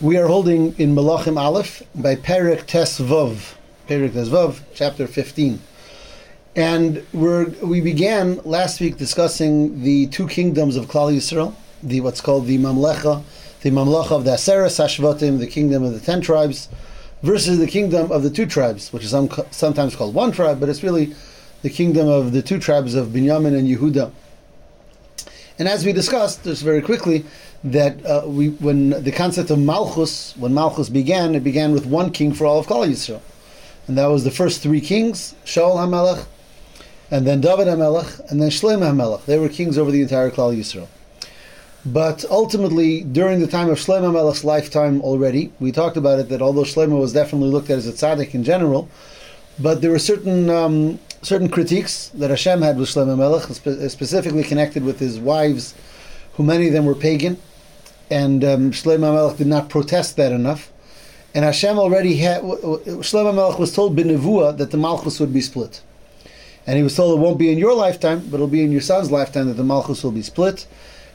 We are holding in Malachim Aleph by Perik Tes Vov, Perik Tes Vov, chapter 15. And we're, we began last week discussing the two kingdoms of Klal Yisrael, the what's called the Mamlecha, the Mamlecha of the Aseres Hashvatim, the kingdom of the ten tribes, versus the kingdom of the two tribes, which is some, sometimes called one tribe, but it's really the kingdom of the two tribes of Binyamin and Yehuda. And as we discussed, just very quickly, that uh, we, when the concept of Malchus, when Malchus began, it began with one king for all of Klal Yisrael, and that was the first three kings: Shaul Hamelech, and then David Hamelech, and then Shlomo Hamelech. They were kings over the entire Klal Yisrael. But ultimately, during the time of Shlomo Hamelech's lifetime already, we talked about it that although Shlomo was definitely looked at as a tzaddik in general, but there were certain um, certain critiques that Hashem had with Shlomo Melech, specifically connected with his wives, who many of them were pagan, and um, Shlomo Melech did not protest that enough. And Hashem already had Shlomo Melech was told b'nevuah that the Malchus would be split, and he was told it won't be in your lifetime, but it'll be in your son's lifetime that the Malchus will be split,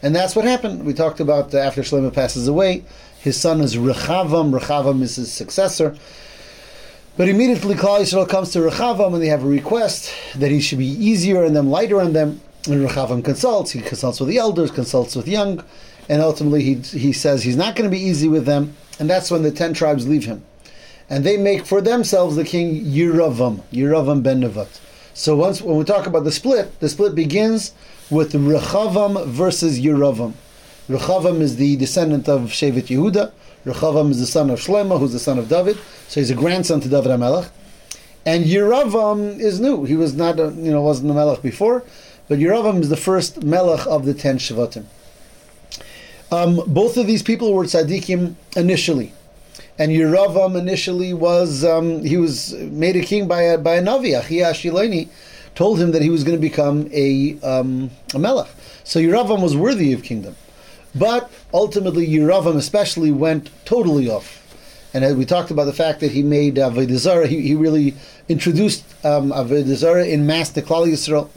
and that's what happened. We talked about uh, after Shlomo passes away, his son is Rechavam. Rechavam is his successor. But immediately Klal Yisrael comes to Rechavam and they have a request that he should be easier on them, lighter on them. And Rechavam consults. He consults with the elders, consults with young, and ultimately he, he says he's not going to be easy with them. And that's when the ten tribes leave him. And they make for themselves the king Yeravam, Yeravam ben Nevat. So once when we talk about the split, the split begins with Rechavam versus Yeravam. Rechavam is the descendant of Shevet Yehuda. Rechavam is the son of Shlomo, who's the son of David. So he's a grandson to David HaMelech. And Yeravam is new. He was not, a, you know, wasn't a Melech before, but Yeravam is the first Melech of the ten Shvatim. Um, both of these people were tzaddikim initially, and Yeravam initially was um, he was made a king by a, by a navi. Achia Shiloni told him that he was going to become a um, a melech. So Yeravam was worthy of kingdom, but ultimately Yeravam especially went totally off and we talked about the fact that he made Avodah. He, he really introduced um, Avodah in mass to Klal Yisrael.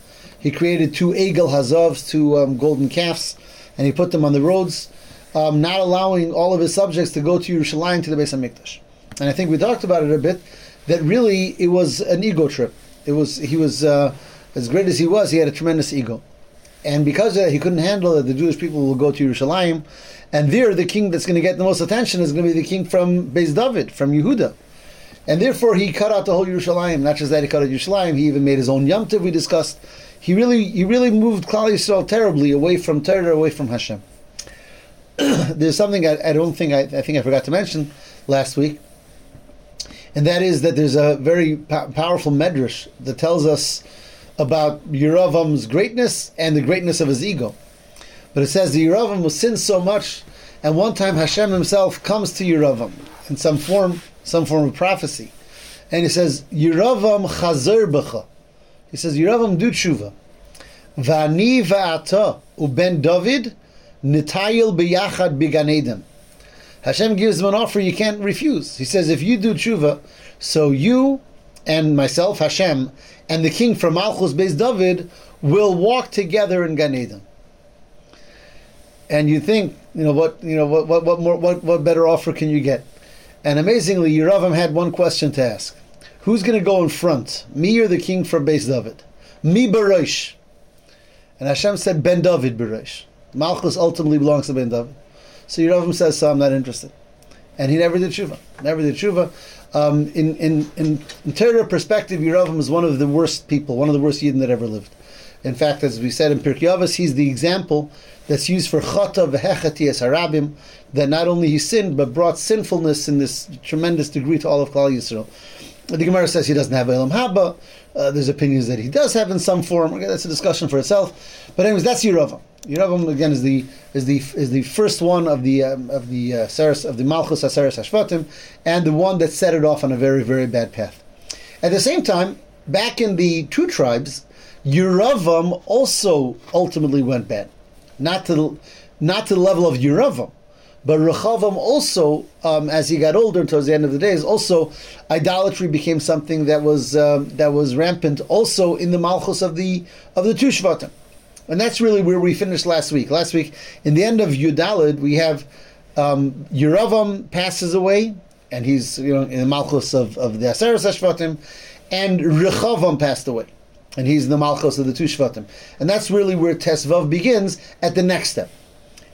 He created two Egel Hazavs, two um, golden calves, and he put them on the roads, um, not allowing all of his subjects to go to Yerushalayim to the Beis Hamikdash. And I think we talked about it a bit. That really it was an ego trip. It was he was uh, as great as he was. He had a tremendous ego, and because he couldn't handle that the Jewish people will go to Yerushalayim and there, the king that's going to get the most attention is going to be the king from Beis David, from Yehuda. And therefore, he cut out the whole Yerushalayim. Not just that he cut out Yerushalayim, he even made his own Yom Tov, we discussed. He really, he really moved Klal Yisrael terribly away from Torah, away from Hashem. There's something I, I don't think I, I think I forgot to mention last week, and that is that there's a very po- powerful medrash that tells us about Yeravam's greatness and the greatness of his ego. But it says the Yeravam will sin so much, and one time Hashem himself comes to Yeravam in some form, some form of prophecy, and he says, Yeravam chazer b'cha. He says, Yeravam do tshuva. Vani va'ata uben David nitayil b'yachad b'ganedem. Hashem gives him an offer you can't refuse. He says, if you do tshuva, so you and myself, Hashem, and the king from Malchus Beis David will walk together in Gan and you think, you know, what you know, what what what more, what what better offer can you get? And amazingly, Yeravam had one question to ask: Who's going to go in front, me or the king from Beis David? Me Barosh. And Hashem said, Ben David Barosh. Malchus ultimately belongs to Ben David. So Yeravam says, so I'm not interested. And he never did tshuva. Never did tshuva. Um, in, in, in, in Torah perspective, Yeravam is one of the worst people, one of the worst Yidden that ever lived. In fact, as we said in Pirkei Avos, he's the example that's used for chata v'hechatias harabim, that not only he sinned, but brought sinfulness in this tremendous degree to all of Klal Yisrael. The Gemara says he doesn't have Olam Haba. Uh, there's opinions that he does have in some form. Okay, that's a discussion for itself. But anyways, that's Yeravam. Yeravam again is the is the is the first one of the um, of the uh, Saras, of the Malchus Aseres Hashvatim, and the one that set it off on a very very bad path. At the same time, back in the two tribes, Yeravam also ultimately went bad not to the, not to the level of Yeravam. But Rechavam also, um, as he got older towards the end of the days, also idolatry became something that was um, that was rampant also in the Malchus of the of the two Shvatim. And that's really where we finished last week. Last week, in the end of Yudalid, we have um, Yeravam passes away, and he's you know in the Malchus of, of the Aseres Shvatim, and Rechavam passed away, and he's in the Malchus of the two Shvatim, and that's really where Tesvav begins at the next step.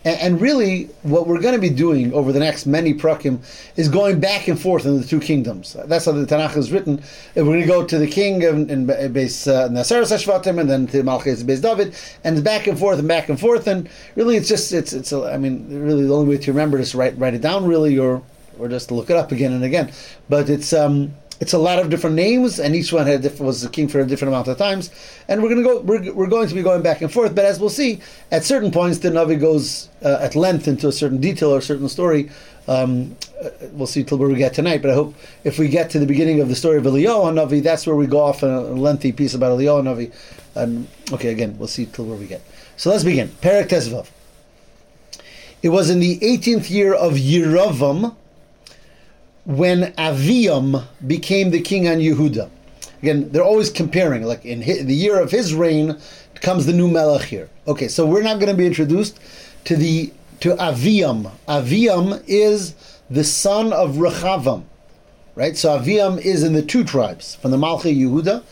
And, really, what we're going to be doing over the next many prakim is going back and forth in the two kingdoms. That's how the Tanakh is written. We're going to go to the king in, in base uh, Nasaras Hashvatim, and then to Malchus Beis David, and back and forth and back and forth. And really, it's just it's it's. A, I mean, really, the only way to remember is to write write it down, really, or or just look it up again and again. But it's um, it's a lot of different names, and each one had was king for a different amount of times. And we're going to go. We're, we're going to be going back and forth. But as we'll see, at certain points, the Navi goes uh, at length into a certain detail or a certain story. Um, uh, we'll see till where we get tonight. But I hope if we get to the beginning of the story of Eliyahu Navi, that's where we go off on a lengthy piece about Eliyahu Navi. And okay, again, we'll see till where we get. So let's begin. Tesvav. It was in the 18th year of Yeravam when Aviam became the king on Yehuda. Again, they're always comparing. Like in his, the year of his reign comes the new Melech here. Okay, so we're not going to be introduced to the to Aviam. Aviam is the son of Rechavam, right? So Aviam is in the two tribes from the Malchi Yehuda,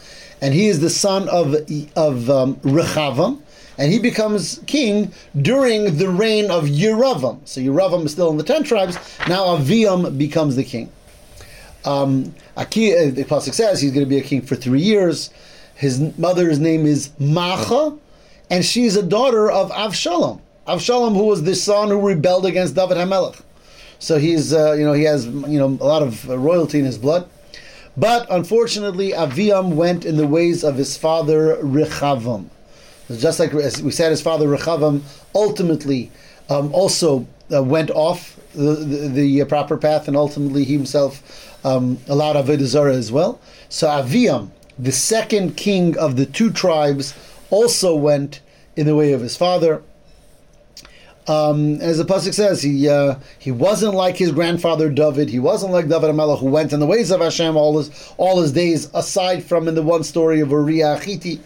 and he is the son of of um, Rechavam and he becomes king during the reign of Yeravam. So Yeravam is still in the ten tribes. Now Aviam becomes the king. Um, Aki, uh, the pasuk says he's going to be a king for three years. His mother's name is Macha, and she's a daughter of Avshalom. Avshalom, who was the son who rebelled against David Hamelech. So he's, uh, you know, he has, you know, a lot of royalty in his blood. But unfortunately, Aviam went in the ways of his father Rechavam. Just like as we said, his father Rechavam ultimately um, also uh, went off the, the, the, proper path, and ultimately he himself um, allowed Avodah Zarah as well. So Aviam, the second king of the two tribes, also went in the way of his father. Um, as the pasuk says, he uh, he wasn't like his grandfather David. He wasn't like David Hamelech, who went in the ways of Hashem all his all his days, aside from in the one story of Uriah HaChiti.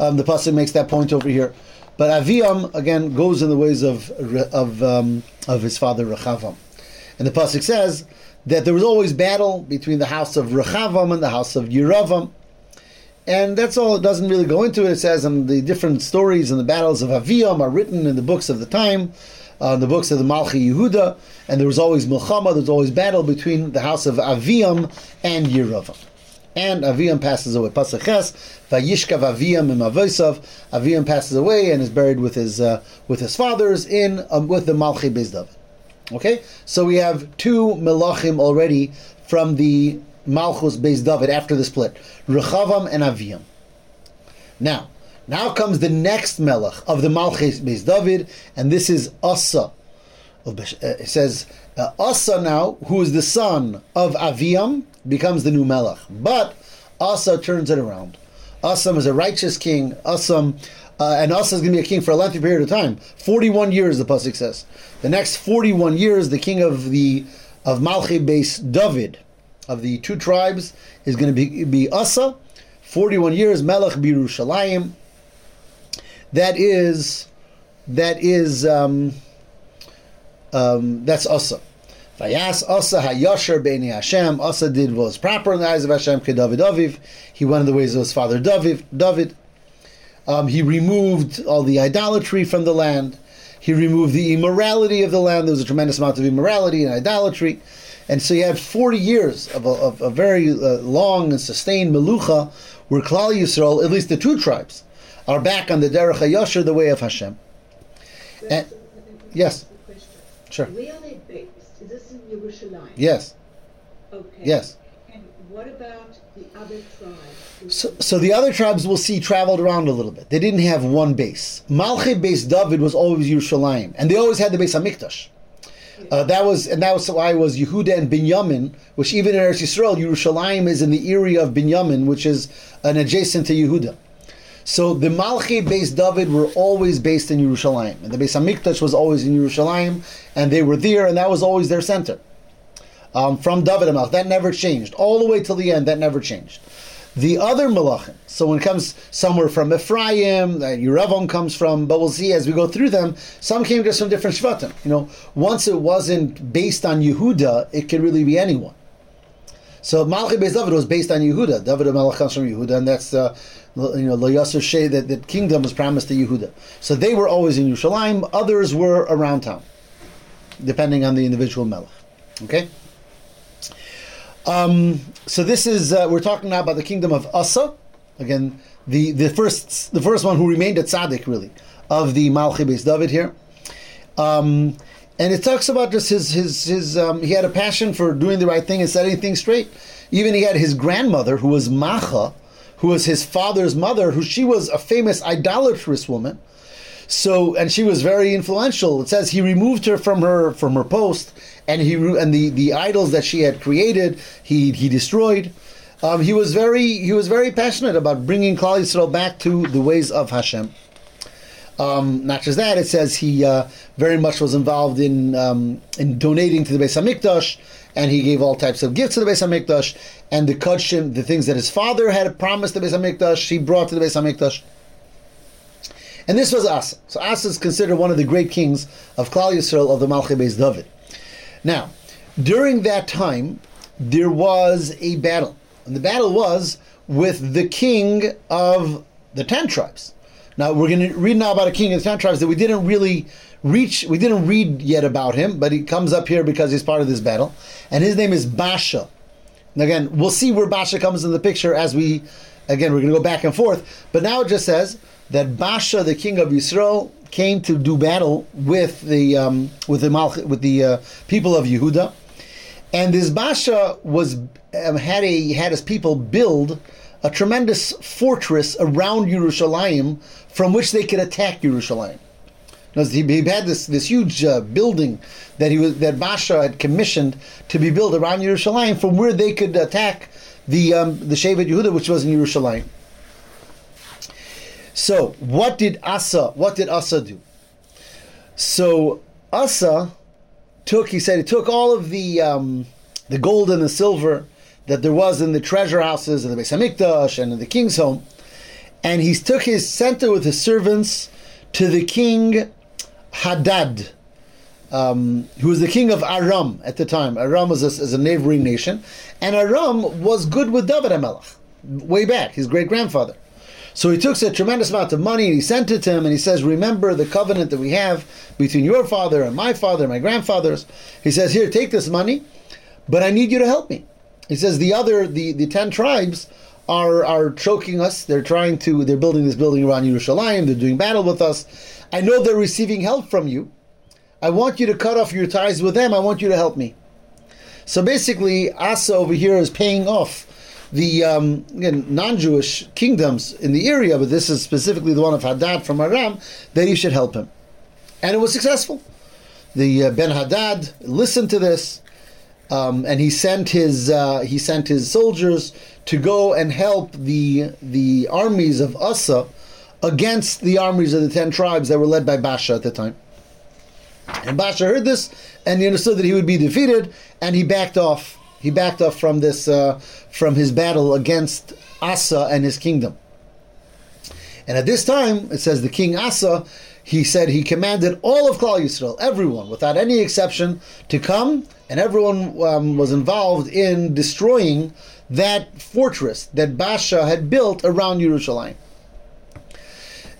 Um, the pasuk makes that point over here. But Aviam again goes in the ways of of um, of his father Rechavam, and the pasuk says that there was always battle between the house of Rechavam and the house of Yeravam. And that's all. It doesn't really go into it. It says um, the different stories and the battles of Aviam are written in the books of the time, uh, the books of the Malchi Yehuda, and there was always milchama. There was always battle between the house of Aviam and Yeravam and Aviam passes away. Pasaches, Vayishkav Aviam imavosav. Aviam passes away and is buried with his uh, with his fathers in um, with the Malchi David. Okay, so we have two melachim already from the Malchus David after the split, Rechavam and Aviam. Now, now comes the next melech of the Malchus David, and this is Asa. Uh, it says uh, Asa now, who is the son of Aviam, becomes the new Melech. But Asa turns it around. Asa is a righteous king. Asa, uh, and Asa is going to be a king for a lengthy period of time. 41 years, the Pasuk says. The next 41 years, the king of the of Malchi Beis David, of the two tribes, is going to be, be Asa. 41 years, Melech Birushalayim. That is, that is, um, um, that's Asa. Vayas Asa Hayasher Beini Hashem. Asa did what was proper in the eyes of Hashem. Ke David Aviv. He went in the ways of his father David. David. Um, he removed all the idolatry from the land. He removed the immorality of the land. There was a tremendous amount of immorality and idolatry. And so you had 40 years of a, of a very uh, long and sustained melucha where Klal Yisrael, at least the two tribes, are back on the Derech HaYasher, the way of Hashem. And, yes. Sure. Are they based? Is this in Yerushalayim? Yes. Okay. Yes. And what about the other tribes? So, so the other tribes we'll see traveled around a little bit. They didn't have one base. Malchi Beis David was always Yerushalayim, and they always had the Beis Hamikdash. Uh, that was and that was why it was Yehuda and Binyamin, which even in Eretz Yisrael, Yerushalayim is in the area of Binyamin, which is an adjacent to Yehuda. So the Malchi based David were always based in Yerushalayim, and the Beis Hamikdash was always in Yerushalayim, and they were there, and that was always their center. Um, from David Hamelech, that never changed all the way till the end. That never changed. The other malachim, so when it comes somewhere from Ephraim, that Yeravam comes from, but we'll see as we go through them, some came just from different shvatim. You know, once it wasn't based on Yehuda, it could really be anyone. So Malchi Beis David was based on Yehuda. David Melech comes from Yehuda, and that's uh, you know Yasser Shei that the kingdom was promised to Yehuda. So they were always in Yerushalayim. Others were around town, depending on the individual Melech. Okay. Um, so this is uh, we're talking now about the kingdom of Asa. Again, the, the first the first one who remained at Tzaddik really of the Malchi Beis David here. Um, and it talks about just his his his um, he had a passion for doing the right thing and setting things straight. Even he had his grandmother who was Macha, who was his father's mother, who she was a famous idolatrous woman. So and she was very influential. It says he removed her from her from her post, and he and the the idols that she had created he he destroyed. Um, he was very he was very passionate about bringing Klal Yisrael back to the ways of Hashem. Um, not just that, it says he uh, very much was involved in um, in donating to the Beis Hamikdash, and he gave all types of gifts to the Beis Hamikdash, and the kudshim, the things that his father had promised the Beis Hamikdash, he brought to the Beis Hamikdash. And this was Asa. So Asa is considered one of the great kings of Klal Yisrael of the Malchi Beis David. Now, during that time, there was a battle, and the battle was with the king of the ten tribes. Now we're going to read now about a king of the ten tribes that we didn't really reach. We didn't read yet about him, but he comes up here because he's part of this battle, and his name is Basha. And again, we'll see where Basha comes in the picture as we. Again, we're going to go back and forth, but now it just says that Basha, the king of Yisrael, came to do battle with the um, with the Malch, with the uh, people of Yehuda, and this Basha was um, had a had his people build a tremendous fortress around Yerushalayim from which they could attack Yerushalayim. He, he had this, this huge uh, building that he was that Basha had commissioned to be built around Yerushalayim, from where they could attack the um, the Shevet Yehuda, which was in Yerushalayim. So, what did Asa? What did Asa do? So Asa took. He said he took all of the um, the gold and the silver that there was in the treasure houses of the Beis Hamikdash and in the king's home, and he took his center with his servants to the king Hadad, um, who was the king of Aram at the time. Aram was a, was a neighboring nation, and Aram was good with David HaMelech way back, his great grandfather. So he took a tremendous amount of money and he sent it to him and he says, Remember the covenant that we have between your father and my father and my grandfathers. He says, Here, take this money, but I need you to help me. He says, The other, the, the ten tribes are, are choking us. They're trying to, they're building this building around Yerushalayim. They're doing battle with us. I know they're receiving help from you. I want you to cut off your ties with them. I want you to help me. So basically, Asa over here is paying off the um, again, non-Jewish kingdoms in the area, but this is specifically the one of Hadad from Aram, that he should help him, and it was successful. The uh, Ben Hadad listened to this, um, and he sent his uh, he sent his soldiers to go and help the the armies of Asa against the armies of the ten tribes that were led by Basha at the time. And Basha heard this, and he understood that he would be defeated, and he backed off he backed off from this uh, from his battle against Asa and his kingdom. And at this time, it says the king Asa, he said he commanded all of Klal Yisrael, everyone, without any exception, to come, and everyone um, was involved in destroying that fortress that Basha had built around Yerushalayim.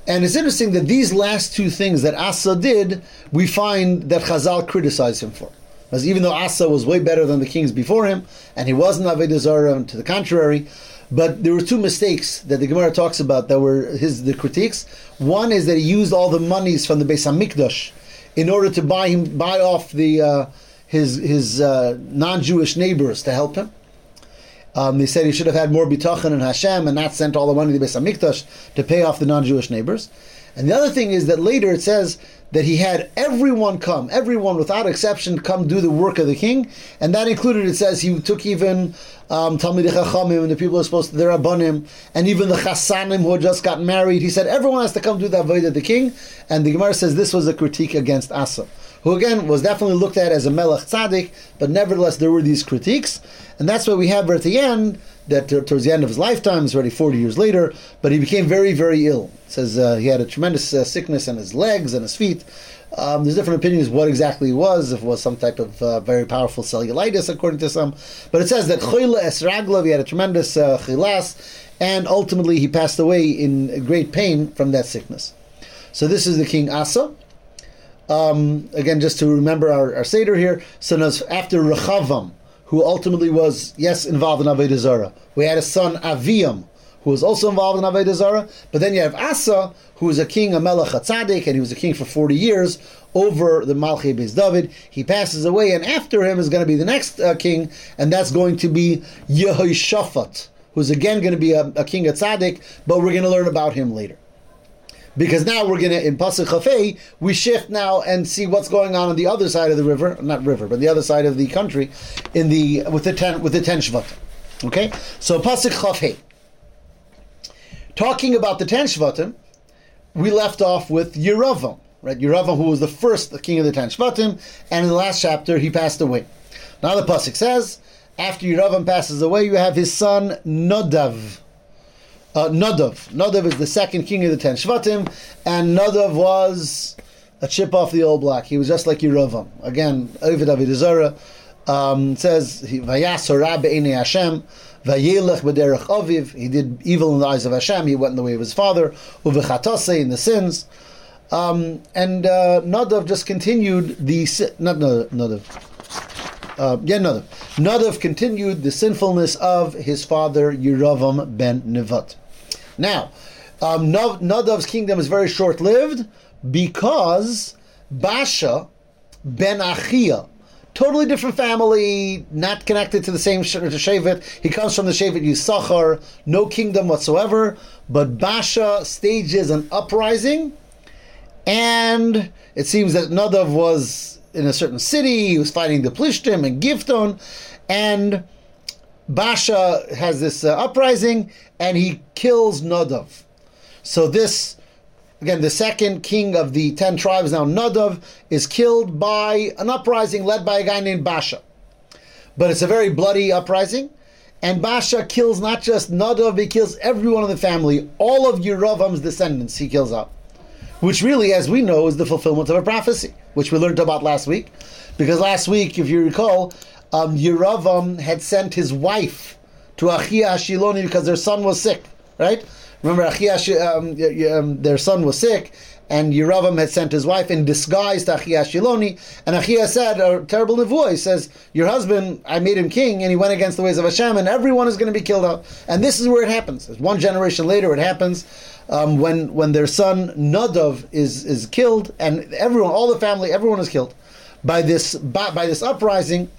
And it's interesting that these last two things that Asa did, we find that Chazal criticized him for. Because even though Asa was way better than the kings before him, and he wasn't Avodah to the contrary, but there were two mistakes that the Gemara talks about that were his the critiques. One is that he used all the monies from the Beis Hamikdash in order to buy him buy off the uh, his his uh, non-Jewish neighbors to help him. Um, they said he should have had more bitachon in Hashem and not sent all the money to Beis Hamikdash to pay off the non-Jewish neighbors. And the other thing is that later it says that he had everyone come, everyone without exception, come do the work of the king, and that included. It says he took even um, Talmidei Chachamim and the people who are supposed to the Rabbanim, and even the Chassanim who had just got married. He said everyone has to come do the avodah of the king, and the Gemara says this was a critique against Asa, who again was definitely looked at as a Melech Tzaddik, but nevertheless there were these critiques, and that's why we have at the end that t- towards the end of his lifetime, it's already 40 years later, but he became very, very ill. It says uh, he had a tremendous uh, sickness in his legs and his feet. Um, there's different opinions what exactly it was, if it was some type of uh, very powerful cellulitis, according to some. But it says that Choyle Esraglov, he had a tremendous uh, chilas, and ultimately he passed away in great pain from that sickness. So this is the king Asa. Um, again, just to remember our, our Seder here, so after Rechavam, who ultimately was, yes, involved in Avodah Zarah, we had a son Aviam, who was also involved in Avodah Zarah, but then you have Asa, who was a king, a Melech Tzaddik, and he was a king for 40 years over the Malchi Beis David. He passes away, and after him is going to be the next uh, king, and that's going to be Yehoshaphat, who's again going to be a, a king of Tzaddik, but we're going to learn about him later because now we're gonna in Pasuk Chafei we shift now and see what's going on on the other side of the river, not river, but the other side of the country, in the with the ten with the ten Shvatim. Okay, so Pasuk Chafei. Talking about the ten Shvatim, we left off with Yeravam, right? Yeravam, who was the first king of the ten Shvatim, and in the last chapter he passed away. Now the Pasuk says, after Yeravam passes away, you have his son Nodav uh, Nadav. Nadav is the second king of the ten Shvatim, and Nadav was a chip off the old block. He was just like Yeravam. Again, Ovid Avodah Zarah um, says, Hashem, Vayelech B'derech Aviv. He did evil in the eyes of Hashem. He went in the way of his father. Uvechatase in the sins. Um, and uh, Nadav just continued the not Nadav. Uh, yeah, Nadav. Nadav continued the sinfulness of his father Yeravam ben Nevat. Now, um, Nadav's kingdom is very short lived because Basha ben Achia, totally different family, not connected to the same Shevet. He comes from the Shevet Yisachar, no kingdom whatsoever. But Basha stages an uprising, and it seems that Nadav was in a certain city. He was fighting the Plishtim and Gifton, and Basha has this uh, uprising and he kills Nadav. So this, again, the second king of the ten tribes, now Nadav, is killed by an uprising led by a guy named Basha. But it's a very bloody uprising. And Basha kills not just Nadav, he kills everyone in the family, all of Yeravam's descendants he kills out. Which really, as we know, is the fulfillment of a prophecy, which we learned about last week. Because last week, if you recall, um, Yeravam had sent his wife to Achia Ashiloni because their son was sick, right? Remember, Achia, um, um, their son was sick, and Yeravam had sent his wife in disguise to Achia Shiloni, and Achia said, a terrible nevuah, he says, your husband, I made him king, and he went against the ways of Hashem, and everyone is going to be killed out. And this is where it happens. One generation later, it happens um, when when their son Nadav is is killed, and everyone, all the family, everyone is killed by this by, by this uprising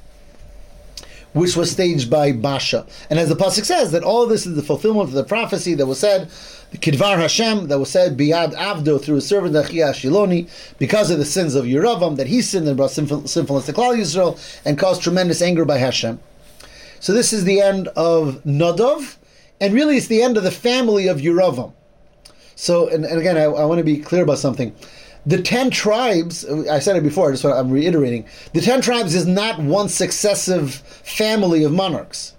which was staged by Basha. And as the pasuk says, that all this is the fulfillment of the prophecy that was said, the Kidvar Hashem, that was said Biad Avdo through his servant Achia Shiloni, because of the sins of Yeravam, that he sinned and brought sinful, sinfulness to Klal Yisrael, and caused tremendous anger by Hashem. So this is the end of Nadav, and really it's the end of the family of Yeravam. So, and, and again, I, I want to be clear about something the ten tribes, I said it before, I'm reiterating, the ten tribes is not one successive family of monarchs.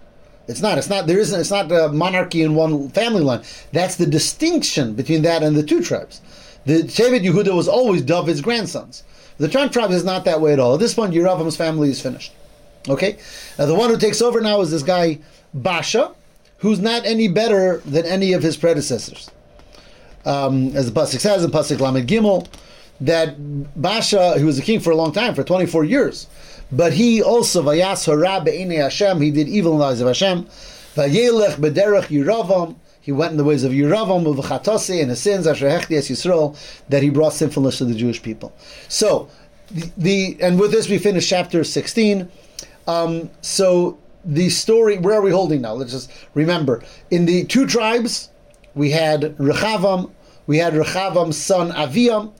It's not. It's not. There isn't. It's not a monarchy in one family line. That's the distinction between that and the two tribes. The Shevet Yehuda was always David's grandsons. The ten tribes is not that way at all. At this point, Yeravam's family is finished. Okay. Now the one who takes over now is this guy Basha, who's not any better than any of his predecessors. Um, as the pasuk says in pasuk Lamed Gimel, that Basha, he was a king for a long time, for 24 years, but he also, Vayas Harab Hashem, he did evil in the eyes of Hashem, Vayelech Bederech Yeravam, he went in the ways of Yeravam, Uvachatase, and his sins, Asher Hechtias Yisrael, that he brought sinfulness to the Jewish people. So, the, the and with this we finish chapter 16. Um, so, the story, where are we holding now? Let's just remember. In the two tribes, we had Rechavam, we had Rechavam's son Aviam,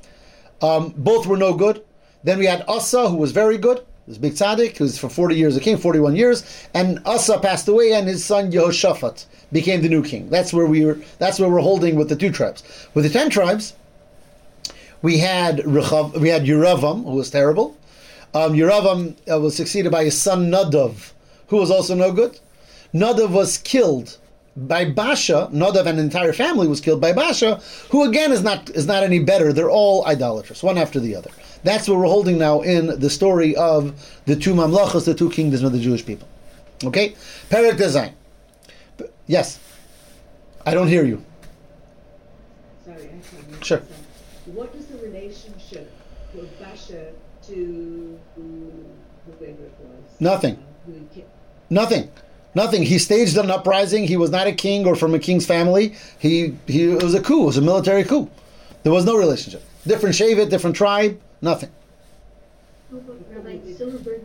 um, both were no good. Then we had Asa, who was very good. This big tzaddik, who was for 40 years a king, 41 years. And Asa passed away, and his son Yehoshaphat became the new king. That's where we were. That's where we're holding with the two tribes. With the ten tribes, we had Rechav, we had Yeravam, who was terrible. Um, Yeravam uh, was succeeded by his son Nadav, who was also no good. Nadav was killed by Basha. Nadav and entire family was killed by Basha, who again is not is not any better. They're all idolatrous, one after the other. That's what we're holding now in the story of the two mamlachas, the two kingdoms of the Jewish people. Okay, Perek Tezayin. Yes, I don't hear you. Sorry, I Sure. What is the relationship of Basha to whoever it was? Nothing. Who he ki- Nothing. Nothing. He staged an uprising. He was not a king or from a king's family. He he it was a coup. It was a military coup. There was no relationship. Different Shevet, different tribe. Nothing. Rabbi Silverberg,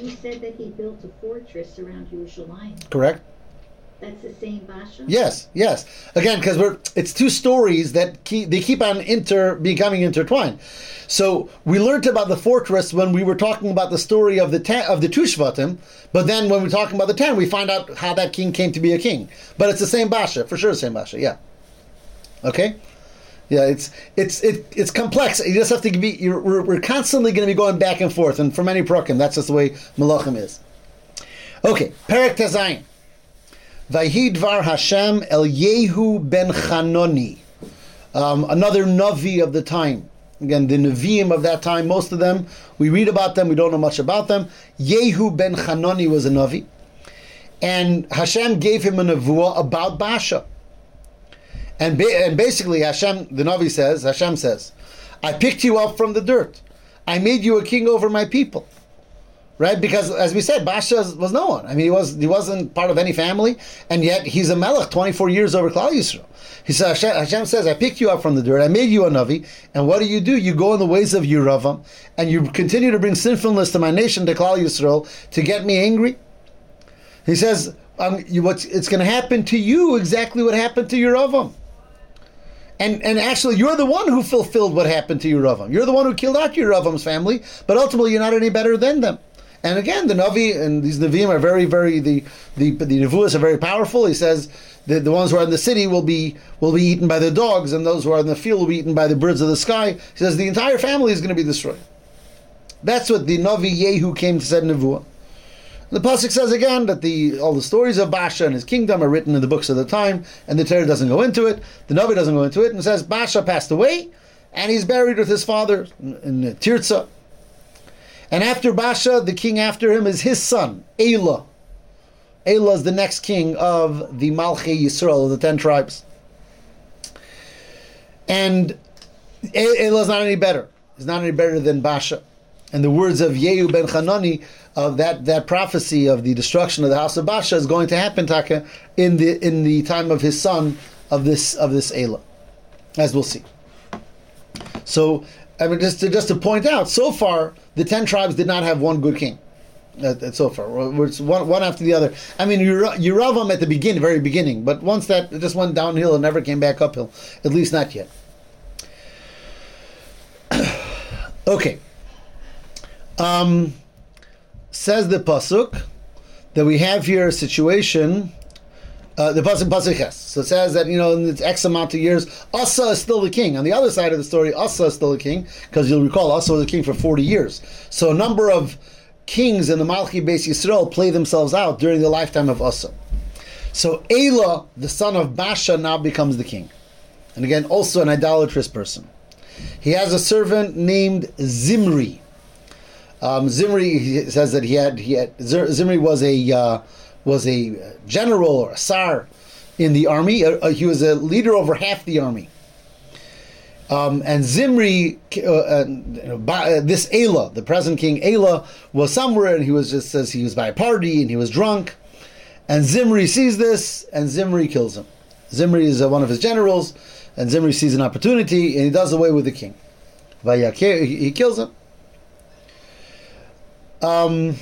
you said that he built a fortress around Yerushalayim. Correct. That's the same Basha? Yes, yes. Again, because we're it's two stories that keep they keep on inter becoming intertwined. So we learned about the fortress when we were talking about the story of the ten, of the two Shvatim, but then when we're talking about the ten, we find out how that king came to be a king. But it's the same Basha, for sure, the same Basha. Yeah. Okay. Yeah, it's it's it, it's complex. You just have to be. We're, we're constantly going to be going back and forth, and for many prokim, that's just the way Malachim is. Okay, Perek Tezayin. Vayhidvar Hashem El Yehu ben Chanoni, um, another Navi of the time. Again, the Nevi'im of that time, most of them, we read about them, we don't know much about them. Yehu ben Chanoni was a Navi. And Hashem gave him a Nevuah about Basha. And, ba- and basically, Hashem, the Navi says, Hashem says, I picked you up from the dirt. I made you a king over my people right? Because as we said, Basha was no one. I mean, he was he wasn't part of any family, and yet he's a melech, twenty four years over Klal Yisrael. He says, Hashem, Hashem says, I picked you up from the dirt, I made you a navi, and what do you do? You go in the ways of Yeravam, and you continue to bring sinfulness to my nation, to Klal Yisrael, to get me angry. He says, um, you, what's, it's going to happen to you exactly what happened to Yeravam. And and actually, you're the one who fulfilled what happened to Yeravam. You're the one who killed out Yeravam's family, but ultimately, you're not any better than them. And again, the Navi and these Nevi'im are very, very the the the Nevuas are very powerful. He says the, the ones who are in the city will be will be eaten by the dogs, and those who are in the field will be eaten by the birds of the sky. He says the entire family is going to be destroyed. That's what the Navi Yehu came to say Nevuah. The pasuk says again that the all the stories of Basha and his kingdom are written in the books of the time, and the Torah doesn't go into it. The Navi doesn't go into it, and says Basha passed away, and he's buried with his father in, in. And after Basha, the king after him is his son, Elah. Elah is the next king of the Malchi Yisrael, the ten tribes. And Elah is not any better. He's not any better than Basha. And the words of Yehu ben Hanani of that, that prophecy of the destruction of the house of Basha is going to happen, Taka, in the in the time of his son of this of this Elah, as we'll see. So, I mean, just to, just to point out, so far the ten tribes did not have one good king. Uh, uh, so far, one one after the other. I mean, Yera- Yeravam at the beginning, very beginning, but once that it just went downhill and never came back uphill. At least not yet. okay. Um, says the pasuk that we have here a situation. Uh, the pasuk pasuk. So it says that you know in X amount of years, Asa is still the king. On the other side of the story, Asa is still the king because you'll recall Asa was the king for forty years. So a number of kings in the Malchi Beis Yisrael play themselves out during the lifetime of Asa. So Elah, the son of Basha, now becomes the king, and again also an idolatrous person. He has a servant named Zimri. Um, Zimri says that he had he had Zimri was a uh, was a general or a sar in the army. Uh, uh, he was a leader over half the army. Um, and Zimri, uh, uh, uh, this Elah, the present king Elah, was somewhere, and he was just says he was by a party and he was drunk. And Zimri sees this, and Zimri kills him. Zimri is uh, one of his generals, and Zimri sees an opportunity, and he does away with the king. He he kills him. Um,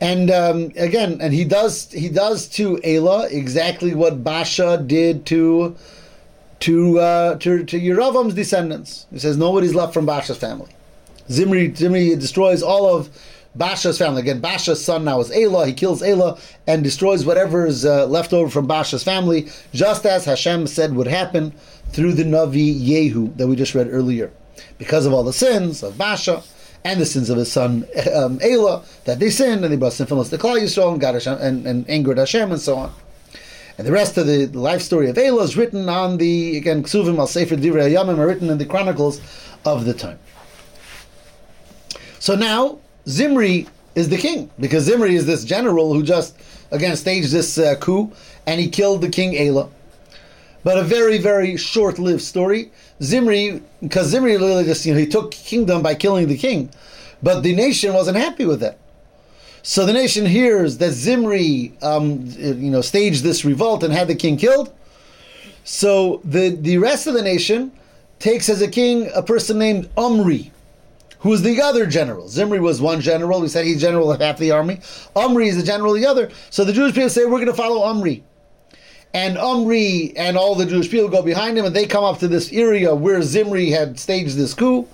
and um, again, and he does he does to Elah exactly what Basha did to to uh, to to Yeravam's descendants. He says nobody's left from Basha's family. Zimri Zimri destroys all of Basha's family. Again, Basha's son now is Elah. He kills Elah and destroys whatever is uh, left over from Basha's family, just as Hashem said would happen through the Navi Yehu that we just read earlier. Because of all the sins of Basha and the sins of his son um, Elah, that they sinned, and they brought sinfulness to Klal Yisrael, and, got Hashem, and, and angered Hashem, and so on. And the rest of the, the life story of Elah is written on the, again, Ksuvim al Sefer Divrei Yamim are written in the chronicles of the time. So now, Zimri is the king, because Zimri is this general who just, again, staged this uh, coup, and he killed the king Elah. But a very, very short-lived story. Zimri, because Zimri literally just, you know, he took kingdom by killing the king, but the nation wasn't happy with that. So the nation hears that Zimri, um, you know, staged this revolt and had the king killed. So the the rest of the nation takes as a king a person named Omri, who was the other general. Zimri was one general. We said he's general of half the army. Omri is the general of the other. So the Jewish people say we're going to follow Omri. And Omri and all the Jewish people go behind him, and they come up to this area where Zimri had staged this coup,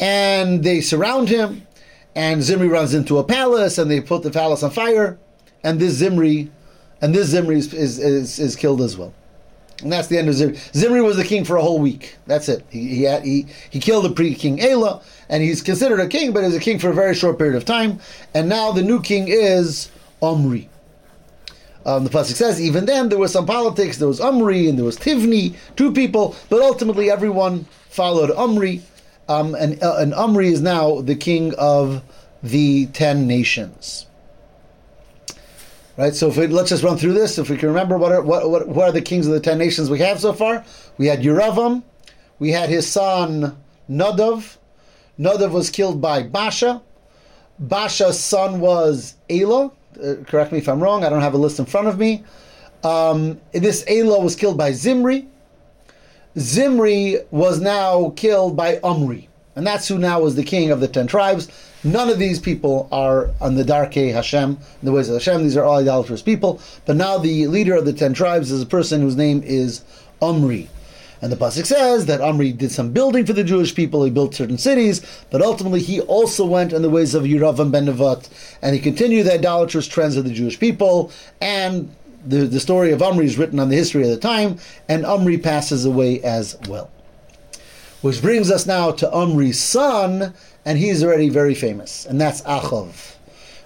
and they surround him. And Zimri runs into a palace, and they put the palace on fire, and this Zimri, and this Zimri is, is, is, is killed as well. And that's the end of Zimri. Zimri was the king for a whole week. That's it. He he had, he, he killed the pre-king Elah, and he's considered a king, but he's a king for a very short period of time. And now the new king is Omri. Um, the pasuk says, even then there was some politics. There was Omri and there was Tivni, two people, but ultimately everyone followed Omri, um, and uh, and Omri is now the king of the ten nations. Right. So if we, let's just run through this. If we can remember what are what, what what are the kings of the ten nations we have so far? We had Yeravam, we had his son Nadav. Nadav was killed by Basha. Basha's son was Elah. Uh, correct me if I'm wrong. I don't have a list in front of me. Um, this Elah was killed by Zimri. Zimri was now killed by Omri, and that's who now was the king of the ten tribes. None of these people are on the Darkei Hashem, the ways of Hashem. These are all idolatrous people. But now the leader of the ten tribes is a person whose name is Omri. And the pasuk says that Omri did some building for the Jewish people. He built certain cities, but ultimately he also went in the ways of Yeravam ben Nevat, and he continued the idolatrous trends of the Jewish people. And the, the story of Omri is written on the history of the time, and Omri passes away as well. Which brings us now to Omri's son, and he's already very famous, and that's Achav.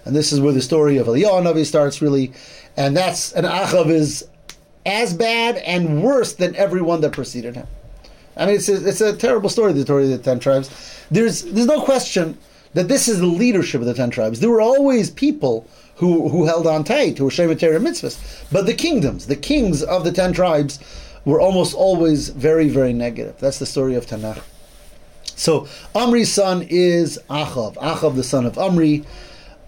And this is where the story of Eliyahu Navi starts really, and that's and Achav is as bad and worse than everyone that preceded him. I mean, it's a, it's a terrible story, the story of the ten tribes. There's there's no question that this is the leadership of the ten tribes. There were always people who who held on tight, who were Shemitah mitzvahs, but the kingdoms, the kings of the ten tribes, were almost always very very negative. That's the story of Tanakh. So Amri's son is Achav, Achav the son of Omri.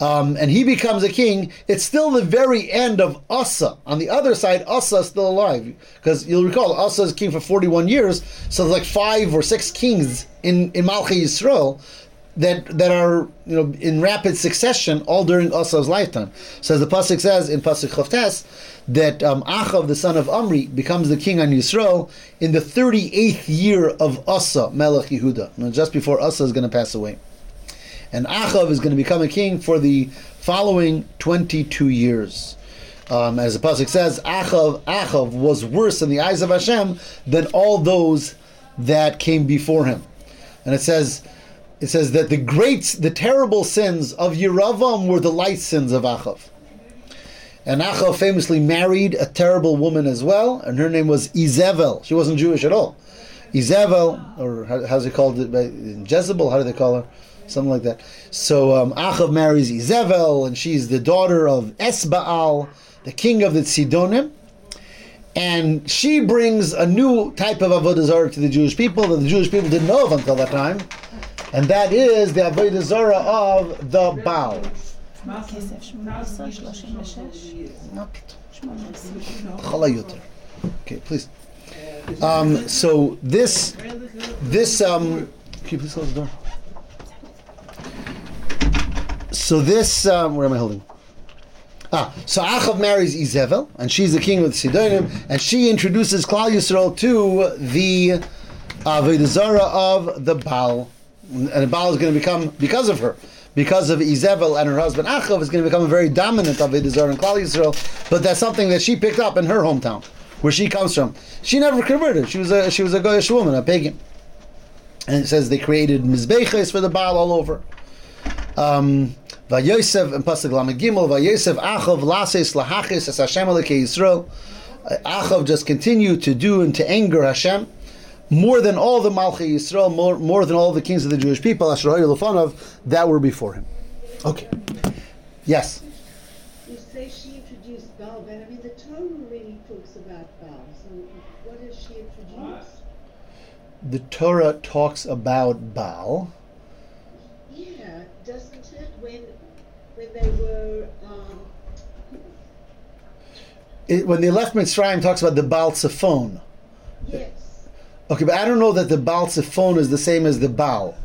Um, and he becomes a king, it's still the very end of Asa. On the other side, Asa is still alive. Because you'll recall, Asa is king for 41 years, so there's like five or six kings in, in Malchi Yisrael that that are you know in rapid succession all during Asa's lifetime. So as the pasuk says in pasuk Chavtes that um, Achav the son of Amri becomes the king on Yisrael in the 38th year of Asa Melech Yehuda, just before Asa is going to pass away and Achav is going to become a king for the following 22 years. Um, as the pasuk says, Achav, Achav was worse in the eyes of Hashem than all those that came before him. And it says, it says that the great, the terrible sins of Yeravam were the light sins of Achav. And Achav famously married a terrible woman as well, and her name was Izebel. She wasn't Jewish at all. Izebel, or how's it called? Jezebel, how do they call her? Something like that. So um, Achav marries Izebel, and she's the daughter of Esbaal, the king of the Sidonim. And she brings a new type of Avodah Zarah to the Jewish people that the Jewish people didn't know of until that time. And that is the Avodah Zarah of the Baal. Okay, please. Um, so this, this, um, can you please close the door? So this, um, where am I holding? Ah, so Achav marries Izevel, and she's the king of the Sidonim, and she introduces Klal Yisrael to the Avodah Zarah of the Baal, and the Baal is going to become because of her, because of Izevel and her husband Achav is going to become a very dominant Avodah Zarah in Klal Yisrael. But that's something that she picked up in her hometown, where she comes from. She never converted. She was a she was a Goyish woman, a pagan. And it says they created mizbeches for the Baal all over. Um, Vayosef and Pasuk Lamed Gimel. Vayosef Achav lases lahachis es Hashem alekei Yisrael. Uh, Achav just continued to do and to anger Hashem more than all the Malchi Yisrael, more, more than all the kings of the Jewish people, Asher Lefanov, that were before him. Okay. Yes. You say she introduced Baal, but I mean the Torah really talks about Baal. So what does she introduce? The Torah talks about Baal. Yeah, doesn't it? When when they were um, It, when they left Mitzrayim, it talks about the Baal Tzafon. yes. Okay, but I don't know that the Baal Tzafon is the same as the Baal.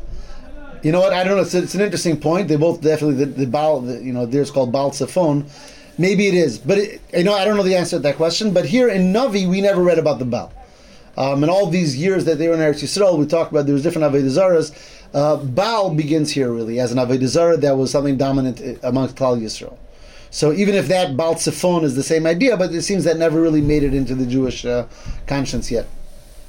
You know what? I don't know. It's, it's an interesting point. They both definitely the, the Baal. The, you know, there's called Baal Tzafon. Maybe it is, but it, you know, I don't know the answer to that question. But here in Navi, we never read about the Baal. Um, in all these years that they were in Eretz Yisrael, we talked about there was different Avodah. Uh, Baal begins here really as an Avodah Zarah that was something dominant uh, amongst Klal Yisrael. So even if that Baal Tzafon is the same idea, but it seems that never really made it into the Jewish uh, conscience yet.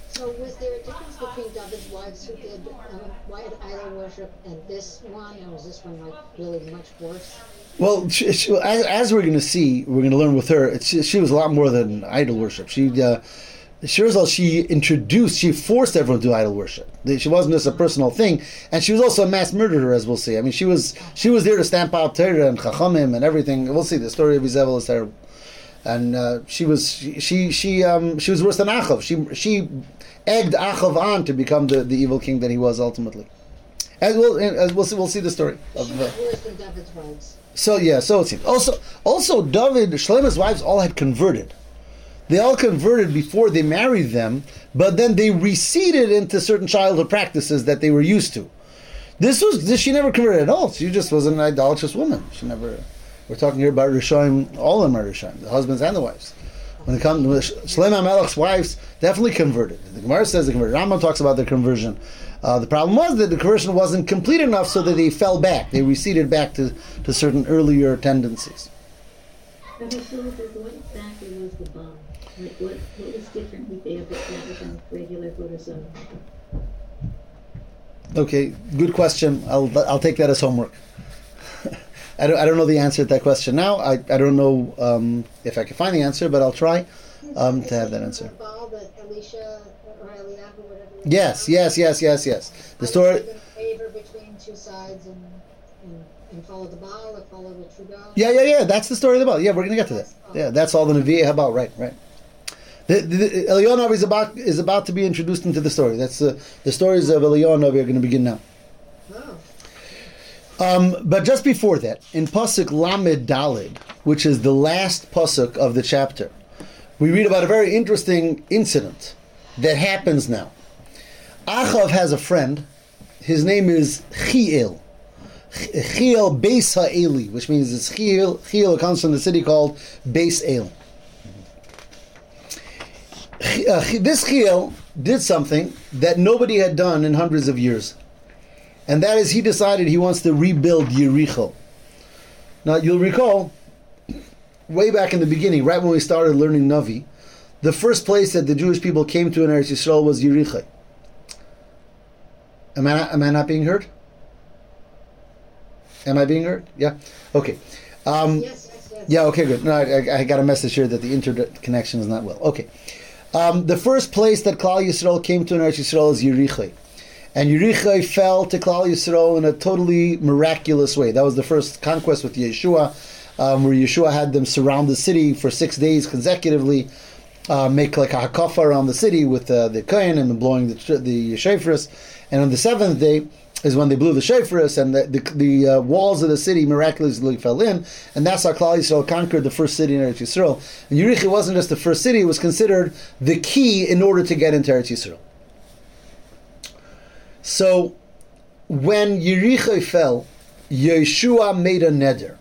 So was there a difference between David's wives who did um, white idol worship and this one, or was this one like really much worse? Well, she, she, as, as we're going to see, we're going to learn with her. She, she was a lot more than idol worship. She, uh, Shirzal, she introduced, she forced everyone to do idol worship. She wasn't just a personal thing, and she was also a mass murderer, as we'll see. I mean, she was she was there to stamp out Torah and Chachamim and everything. We'll see. The story of Izebel is terrible, and uh, she was she she she, um, she was worse than Achav. She she egged Achav on to become the, the evil king that he was ultimately. As we'll as we'll see, we'll see the story. Of, uh, worse than David's wives. so yeah, so it seems. Also, also David, Shlomo's wives all had converted. They all converted before they married them, but then they receded into certain childhood practices that they were used to. This was this she never converted at all. She just was an idolatrous woman. She never. We're talking here about Rishonim. All of them are Rishonim, the husbands and the wives. When it comes to Shlomo Melech's wives, definitely converted. The Gemara says they converted. Rambam talks about their conversion. Uh, the problem was that the conversion wasn't complete enough, so that they fell back. They receded back to, to certain earlier tendencies. Was the? Like, what, what was different with the other than regular Buddhism? Okay, good question. I'll I'll take that as homework. I don't I don't know the answer to that question now. I, I don't know um, if I can find the answer, but I'll try um, to have that answer. Baal that Elisha or Eliyahu, whatever. Yes, yes, yes, yes, yes. The story. Favor between two sides and, and, and follow the Baal or follow the true God. Yeah, yeah, yeah. That's the story of the Bible. Yeah, we're gonna get to that. Yeah, that's all the Nevi'ah about. Right, right. The, the, is about is about to be introduced into the story. That's the the stories of Eliyahu are going to begin now. Oh, Um, but just before that, in pasuk Lamed Dalid, which is the last pasuk of the chapter, we read about a very interesting incident that happens now. Achav has a friend. His name is Chiel. Chiel Beis Ha'eli, which means it's Chiel. Chiel comes from the city called Beis El. Uh, This Chiel did something that nobody had done in hundreds of years and that is he decided he wants to rebuild Yericho. Now you'll recall, way back in the beginning, right when we started learning Navi, the first place that the Jewish people came to in Eretz Yisrael was Yericho. Am I not, am I not being heard? Am I being heard? Yeah. Okay. Um, yes, yes, yes. yeah, okay, good. No, I- I got a message here that the internet connection is not well. Okay. Um, the first place that Klal Yisrael came to in Eretz Yisrael is Yericho. And Yericho fell to Klal Yisrael in a totally miraculous way. That was the first conquest with Yeshua, um, where Yeshua had them surround the city for six days consecutively, uh, make like a hakafa around the city with uh, the kohen and blowing the, the. And on the seventh day is when they blew the shofars and the, the, the uh, walls of the city miraculously fell in. And that's how Klal Yisrael conquered the first city in Eretz Yisrael. And Yericho wasn't just the first city, it was considered the key in order to get into Eretz Yisrael. So when Yericho fell, Yeshua made a neder.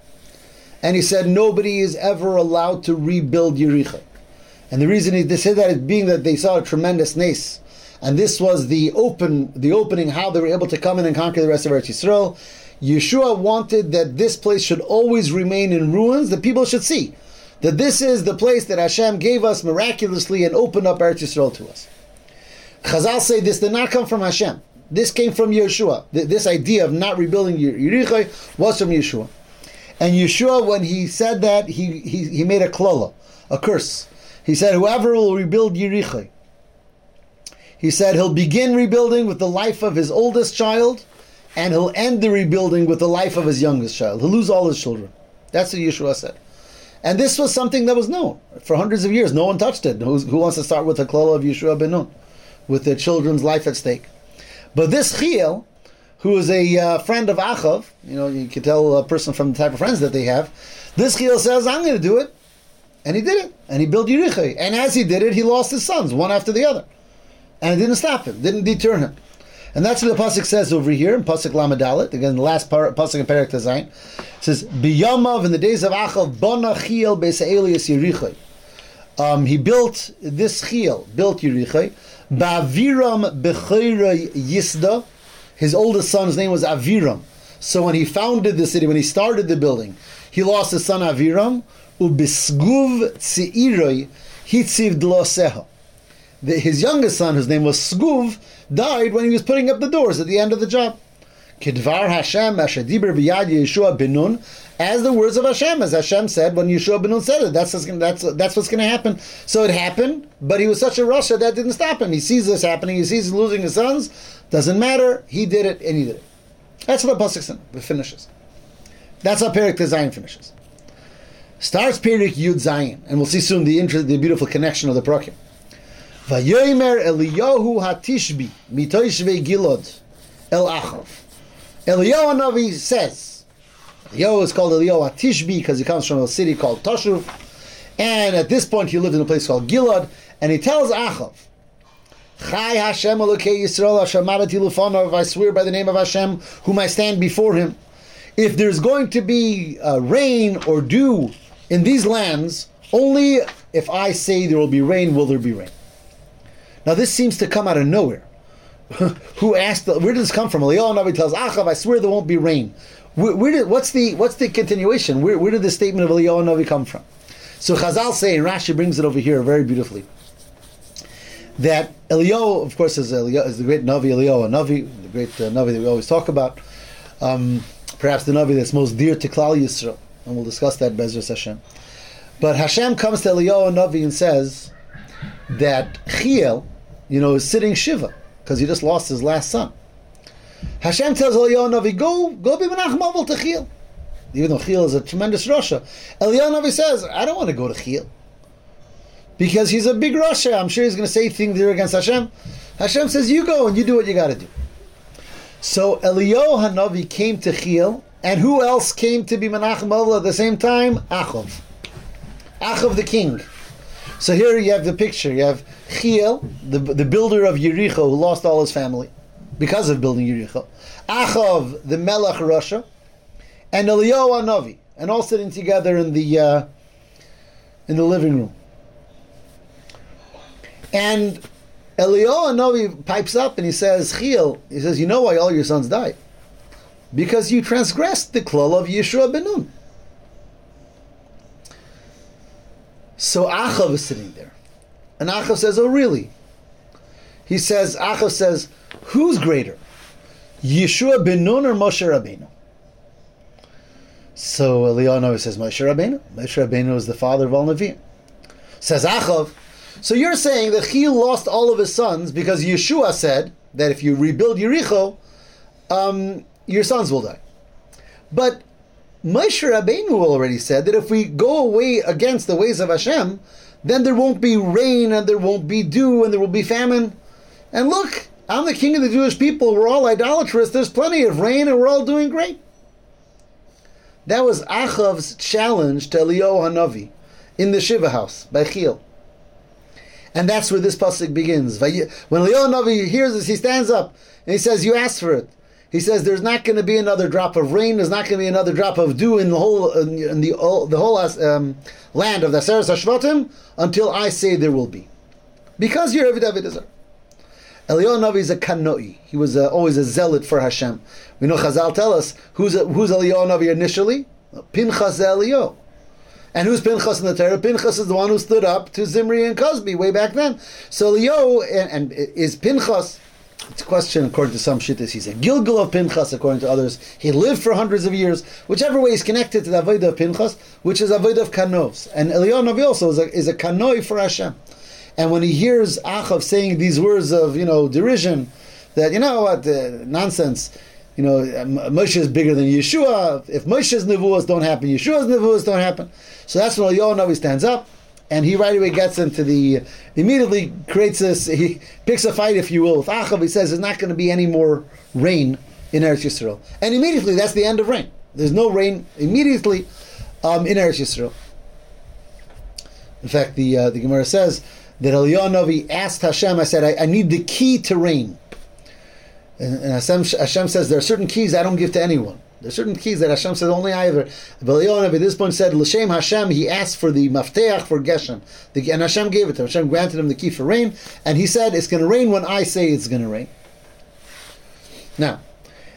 And he said nobody is ever allowed to rebuild Yericho. And the reason he they said that is being that they saw a tremendous nes. And this was the open the opening how they were able to come in and conquer the rest of Eretz Yisrael. Yeshua wanted that this place should always remain in ruins, that people should see that this is the place that Hashem gave us miraculously and opened up Eretz Yisrael to us. Chazal say this did not come from Hashem. This came from Yeshua. This idea of not rebuilding Yer- Yericho was from Yeshua. And Yeshua, when he said that, he, he, he made a klola, a curse. He said, whoever will rebuild Yericho, he said he'll begin rebuilding with the life of his oldest child, and he'll end the rebuilding with the life of his youngest child. He'll lose all his children. That's what Yeshua said. And this was something that was known for hundreds of years. No one touched it. Who's, who wants to start with the klola of Yeshua ben Nun, with their children's life at stake? But this Chiel, who is a uh, friend of Achav, you know, you can tell a person from the type of friends that they have, this Chiel says, I'm going to do it. And he did it. And he built Yericho. And as he did it, he lost his sons, one after the other. And it didn't stop him, didn't deter him. And that's what the pasuk says over here in pasuk Lamed Dalid. Again, the last pasuk in Perak Tazayin says, "Biyamav in the days of Achav, bona chiel be'se'elias Yericho." Um, he built this chiel, built Yericho. Ba'aviram bechayra Yisda. His oldest son's name was Aviram. So when he founded the city, when he started the building, he lost his son Aviram. Ubisguv tzeiroi hitziv dloseha his youngest son, whose name was Sguv, died when he was putting up the doors at the end of the job. Kidvar Hashem Ashadibir Biyad Yeshua Benun, as the words of Hashem, as Hashem said when Yeshua Benun said it. That's what's gonna, that's that's what's going to happen. So it happened, but he was such a rasha that didn't stop him. He sees this happening. He sees losing his sons. Doesn't matter. He did it, and he did it. That's what the pasuk finishes. That's how Perik Zion finishes. Starts Perek Yud Zayin, and we'll see soon the inter- the beautiful connection of the Prakim. Vayomer Eliyahu Hatishbi mitoishve Gilad El Achav. Eliyahu Navi says, Eliyahu is called Eliyahu Hatishbi because he comes from a city called Tashuv, and at this point he lived in a place called Gilad, and he tells Achav, Chai Hashem Elokei Yisrael Hashem Marati Lufanov, I swear by the name of Hashem, whom I stand before him. If there's going to be uh, rain or dew in these lands, only if I say there will be rain, will there be rain. Now this seems to come out of nowhere. Who asked? Where did this come from? Eliyahu Navi tells Achav, "I swear there won't be rain." Where, where did? What's the what's the continuation? Where, where did the statement of Eliyahu Navi come from? So Chazal say, and Rashi brings it over here very beautifully. That Eliyahu, of course, is, Eliyahu, is the great Navi Eliyahu, Navi, the great uh, Navi that we always talk about. Um, perhaps the Navi that's most dear to Klal Yisrael, and we'll discuss that Bezras Hashem. But Hashem comes to Eliyahu Navi and says that Chiel, you know, sitting Shiva because he just lost his last son. Hashem tells Eliyahu go, go be Menachem Avel to Chiel. Even though Chiel is a tremendous rasha. Eliyahu says, I don't want to go to Chiel. Because he's a big rasha. I'm sure he's going to say things there against Hashem. Hashem says, you go and you do what you got to do. So Eliyahu Hanavi came to Chiel, and who else came to be Menachem Avel at the same time? Achav. Achav the king. So here you have the picture. You have Chiel, the, the builder of Yericho, who lost all his family because of building Yericho. Achav, the Melech rasha, and Eliyahu Hanavi, and all sitting together in the uh, in the living room. And Eliyahu Hanavi pipes up and he says, Chiel, he says, you know why all your sons died? Because you transgressed the klal of Yeshua ben Nun. So Achav is sitting there. And Achav says, oh really? He says, Achav says, who's greater? Yeshua ben Nun or Moshe Rabbeinu? So Eliyahu says, Moshe Rabbeinu. Moshe Rabbeinu is the father of all Nevi'im. Says Achav, so you're saying that he lost all of his sons because Yeshua said that if you rebuild Yericho, um, your sons will die. But Moshe Rabbeinu already said that if we go away against the ways of Hashem, then there won't be rain and there won't be dew and there will be famine. And look, I'm the king of the Jewish people. We're all idolatrous. There's plenty of rain and we're all doing great. That was Achav's challenge to Eliyahu Hanavi in the Shiva house by Chiel. And that's where this pasuk begins. When Eliyahu Navi hears this, he stands up and he says, "You asked for it." He says, "There's not going to be another drop of rain. There's not going to be another drop of dew in the whole in the the whole um, land of the Seres Hashvatim until I say there will be, because you're David David Eliyahu Navi is a kanoi. He was a, always a zealot for Hashem. We know Chazal tell us who's a, who's Eliyahu Navi initially. Pinchas Eliyahu. And who's Pinchas in the Torah? Pinchas is the one who stood up to Zimri and Cozbi way back then. So Leo and, and is Pinchas It's a question according to some shittas. He's a gilgul of Pinchas, according to others. He lived for hundreds of years. Whichever way he's connected to the Avodah of Pinchas, which is Avodah of Kanovs. And Eliyahu Navi also is a, is a Kanoi for Hashem. And when he hears Achav saying these words of, you know, derision, that, you know what, uh, nonsense, you know, Moshe is bigger than Yeshua. If Moshe's nevuas don't happen, Yeshua's nevuas don't happen. So that's when Eliyahu Navi stands up, and he right away gets into the, immediately creates this, he picks a fight, if you will, with Achav. He says there's not going to be any more rain in Eretz Yisrael. And immediately, that's the end of rain. There's no rain immediately um, in Eretz Yisrael. In fact, the uh, the Gemara says that Eliyahu asked Hashem, I said, I, I need the key to rain. And, and Hashem, Hashem says, there are certain keys I don't give to anyone. There are certain keys that Hashem says only I ever. But at this point said, L'Shem Hashem, he asked for the mafteach for Geshem. The, and Hashem gave it to him. Hashem granted him the key for rain. And he said, it's going to rain when I say it's going to rain. Now,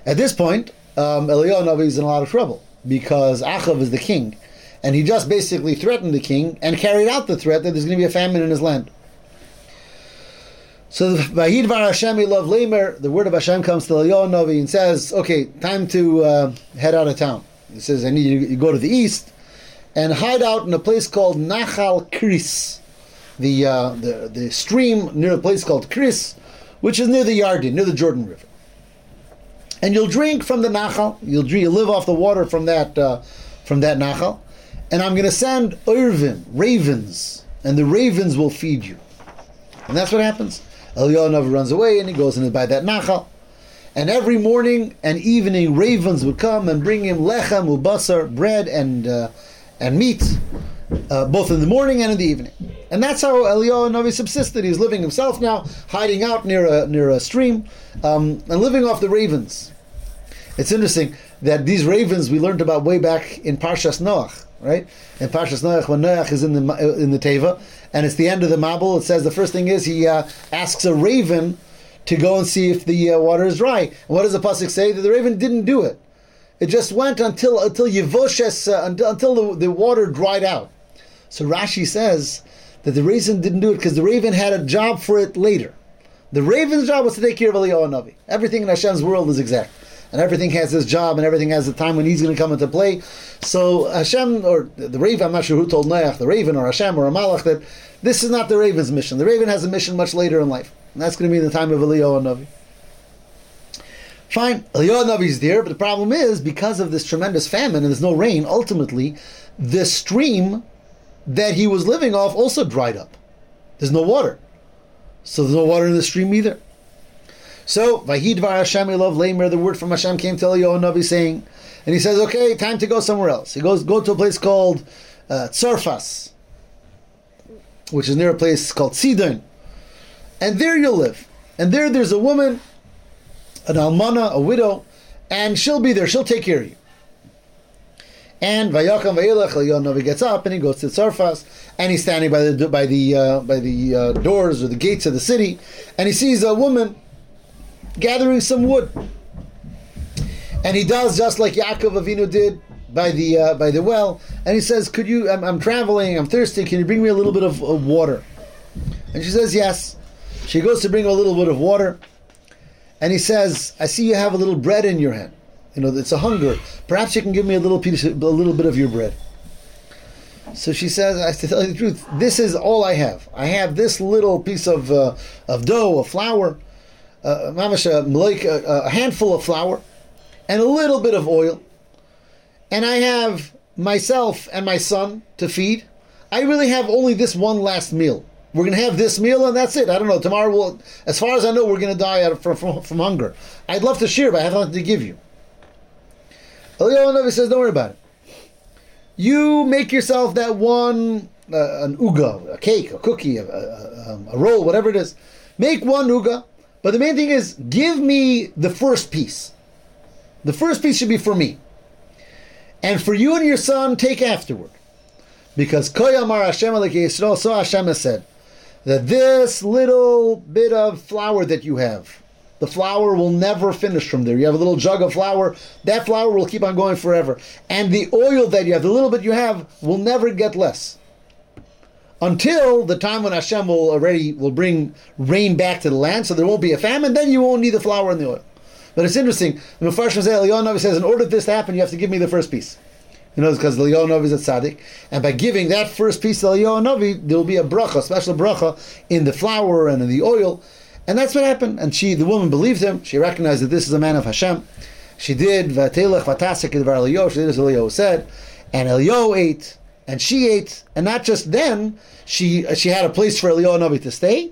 at this point, um, Eliyahu is in a lot of trouble because Achav is the king and he just basically threatened the king and carried out the threat that there's going to be a famine in his land. So Vahid Var Hashem love Lamer, the word of Hashem comes to Eliyahu Navi and says, "Okay, time to uh, head out of town." He says, "I need you to go to the east and hide out in a place called Nachal Kris, the uh, the the stream near a place called Kris, which is near the Yarden, near the Jordan River. And you'll drink from the Nachal. You'll drink, you'll live off the water from that uh, from that Nachal." and I'm going to send orvim, ravens, and the ravens will feed you. And that's what happens. Eliyahu runs away and he goes in by that nachal. And every morning and evening, ravens would come and bring him lechem, ubasar, bread and uh, and meat, uh, both in the morning and in the evening. And that's how Eliyahu Navi subsisted. He's living himself now, hiding out near a near a stream, um, and living off the ravens. It's interesting that these ravens we learned about way back in Parshas Noach right? In Parshas Noach, when Noach is in the in the Teva, and it's the end of the Mabul, it says the first thing is he uh, asks a raven to go and see if the uh, water is dry. And what does the pasuk say? That the raven didn't do it. It just went until until Yevoshes uh, until, until the, the water dried out. So Rashi says that the raven didn't do it because the raven had a job for it later. The raven's job was to take care of Eliyahu Navi. Everything in Hashem's world is exact and everything has his job, and everything has the time when he's going to come into play. So Hashem, or the Raven, I'm not sure who told Noach, the Raven, or Hashem, or a Malach, that this is not the Raven's mission. The Raven has a mission much later in life, and that's going to be in the time of Eliyahu Navi. Fine, Eliyahu Navi is there, but the problem is, because of this tremendous famine and there's no rain, ultimately, the stream that he was living off also dried up. There's no water. So there's no water in the stream either. So, Vahidvar Hashem love Lamer, the word from Hashem came to Eliyahu Navi saying, and he says, okay, time to go somewhere else. He goes, go to a place called uh, Tzarfas, which is near a place called Sidon. And there you'll live. And there there's a woman, an almana, a widow, and she'll be there, she'll take care of you. And Vayakam Vayilach Navi gets up and he goes to Tzarfas and he's standing by the by the uh, by the uh, doors or the gates of the city, and he sees a woman gathering some wood. And he does just like Yaakov Avinu did by the uh, by the well, and he says, "Could you? I'm, I'm, traveling. I'm thirsty. Can you bring me a little bit of, of water?" And she says, "Yes." She goes to bring a little bit of water, and he says, "I see you have a little bread in your hand. You know, it's a hunger. Perhaps you can give me a little piece, a little bit of your bread." So she says, "I have to tell you the truth, this is all I have. I have this little piece of uh, of dough, of flour." Uh, a, a handful of flour and a little bit of oil, and I have myself and my son to feed, I really have only this one last meal. We're to have this meal and that's it. I don't know. Tomorrow, we'll, as far as I know, we're to die of, from, from, from, hunger. I'd love to share, but I have nothing to give you. Eliyahu Navi says, don't worry about it. You make yourself that one, uh, an uga, a cake, a cookie, a, a, a, roll, whatever it is. Make one uga but the main thing is, give me the first piece. The first piece should be for me. And for you and your son, take afterward. Because Koyamar Hashem so Hashem has said, that this little bit of flour that you have, the flour will never finish from there. You have a little jug of flour, that flour will keep on going forever. And the oil that you have, the little bit you have, will never get less. Until the time when Hashem will already will bring rain back to the land, so there won't be a famine. Then you won't need the flour and the oil. But it's interesting. The Mepharshim Eliyahu says, in order for this to happen, you have to give me the first piece. You know, because Eliyahu is a tzaddik, and by giving that first piece to Eliyahu there will be a bracha, special bracha in the flour and in the oil, and that's what happened. And she, the woman, believed him. She recognized that this is a man of Hashem. She did vatelech Eliyahu. She did as Eliyahu said, and Eliyahu ate, and she ate, and not just then. She she had a place for Eliyahu Navi to stay,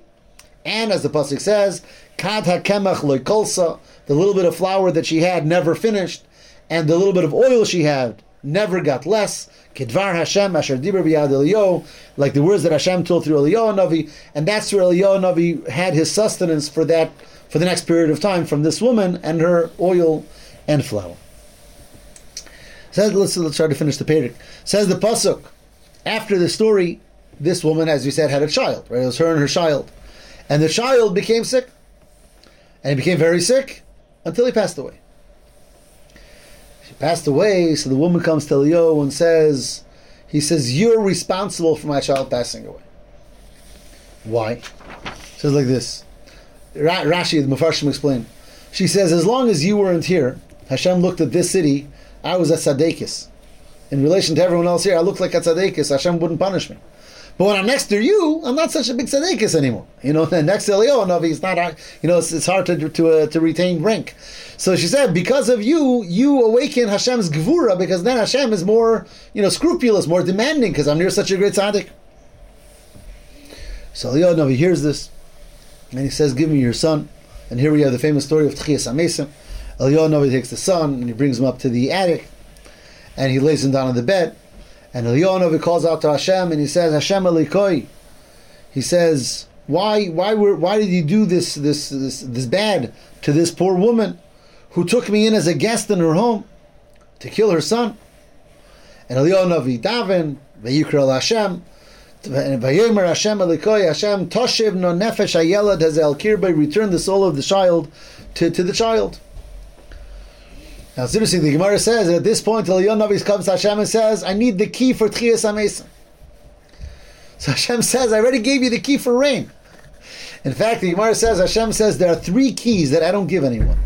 and as the pasuk says, kad hakemach loikolsa, the little bit of flour that she had never finished, and the little bit of oil she had never got less. Kedvar Hashem Asher Dibur B'Yad Eliyahu, like the words that Hashem told through Eliyahu Navi, and that's where Eliyahu Navi had his sustenance for that for the next period of time from this woman and her oil and flour. Says let's let's try to finish the Perek. Says the pasuk after the story, this woman, as we said, had a child. Right, it was her and her child, and the child became sick, and he became very sick until he passed away She passed away, so the woman comes to Leo and says, he says, you're responsible for my child passing away. Why? Says like this. Rashi, the Mefarshim explain. She says, as long as you weren't here, Hashem looked at this city, I was a tzadekis. In relation to everyone else here, I looked like a tzadekis, Hashem wouldn't punish me. But when I'm next to you, I'm not such a big tzaddikus anymore. You know, next to Eliyahu Navi, it's not, you know, it's, it's hard to to, uh, to retain rank. So she said, because of you, you awaken Hashem's gvura, because then Hashem is more, you know, scrupulous, more demanding, because I'm near such a great tzaddik. So Eliyahu Navi hears this, and he says, give me your son. And here we have the famous story of Tchias HaMesim. Navi takes the son, and he brings him up to the attic, and he lays him down on the bed, and Eliyahu calls out to Hashem and he says, Hashem Elikoi. He says, why, why, were, why did you do this, this, this, this bad to this poor woman who took me in as a guest in her home to kill her son? And Eliyahu Navi daven, Vayikra Hashem, Vayomer Hashem Elikoi, Hashem Toshiv no nefesh hayelad hazel kirbei, return the soul of the child to, to the child. Now interesting. The Gemara says that at this point, Eliyahu Navi comes to Hashem and says, "I need the key for Tchias HaMesim." So Hashem says, "I already gave you the key for rain." In fact, the Gemara says Hashem says there are three keys that I don't give anyone.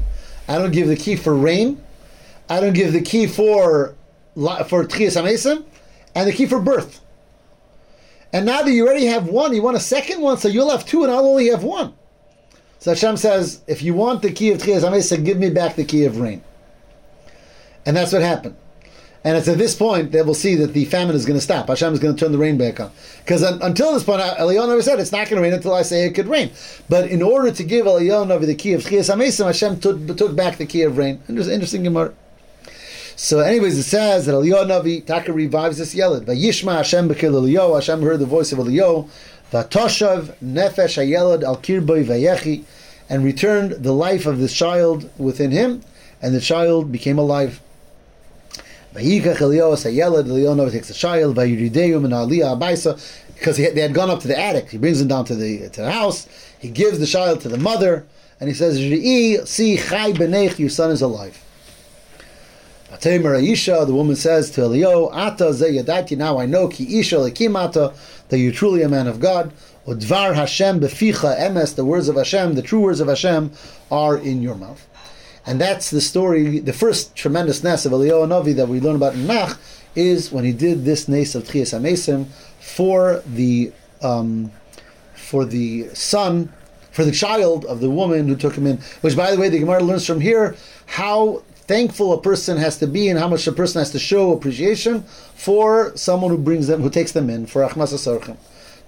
I don't give the key for rain. I don't give the key for for Tchias HaMesim, and the key for birth. And now that you already have one, you want a second one, so you'll have two, and I'll only have one. So Hashem says, if you want the key of Tchias HaMesim, give me back the key of rain. And that's what happened. And it's at this point that we'll see that the famine is going to stop. Hashem is going to turn the rain back on. Because un- until this point, uh, Eliyahu never said it's not going to rain until I say it could rain. But in order to give Eliyahu the key of Tchias HaMesim, Hashem took, took back the key of rain. Interesting, interesting Gemara. So, anyways, it says that Eliyahu Navi Taka revives this yelad. Vayishma Hashem bekil Eliyahu. Hashem heard the voice of Eliyahu. Vatoshav nefesh hayelad al kirboy vayechi, and returned the life of this child within him, and the child became alive. Vayikach Eliyahu Sayelad, Eliyahu takes a child, Vayurideum and Aliyah Abaisa, because they had gone up to the attic. He brings him down to the to the house. He gives the child to the mother, and he says, see Chai Benech, your son is alive. Atamer Aisha, the woman says to Eliyahu, Ata Zayadati, now I know, Ki Isha Lekimata, that you're truly a man of God. Udvar Hashem beficha emes, the words of Hashem, the true words of Hashem, are in your mouth. And that's the story, the first tremendous nes of Eliyahu Navi that we learn about in Nach is when he did this nes of Tchias HaMesim for the um, for the son, for the child of the woman who took him in. Which, by the way, the Gemara learns from here how thankful a person has to be and how much a person has to show appreciation for someone who brings them, who takes them in for hachnasas orchim.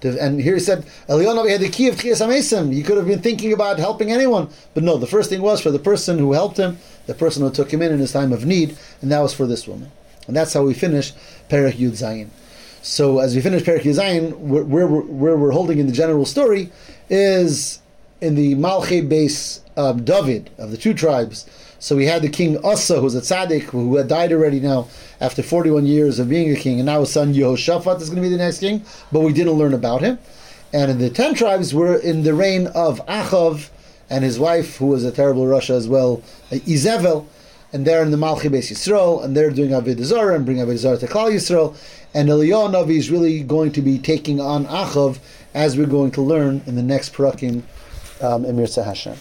And here he said, Eliyahu had the key of Tchias HaMesim. You could have been thinking about helping anyone. But no, the first thing was for the person who helped him, the person who took him in in his time of need, and that was for this woman. And that's how we finish Perek Yud Zayin. So as we finish Perek Yud Zayin, where, where, where, we're holding in the general story is in the Malche base of David, of the two tribes. So we had the king Asa, who's a tzaddik, who had died already now after 41 years of being a king, and now his son Yehoshaphat is going to be the next king, but we didn't learn about him. And in the 10 tribes were in the reign of Achav and his wife, who was a terrible rasha as well, Izevel. and they're in the Malchi Beis Yisrael, and they're doing Avodah and bring Avodah to Klal Yisrael, and Navi is really going to be taking on Achav, as we're going to learn in the next Parakim um, Emir Hashem.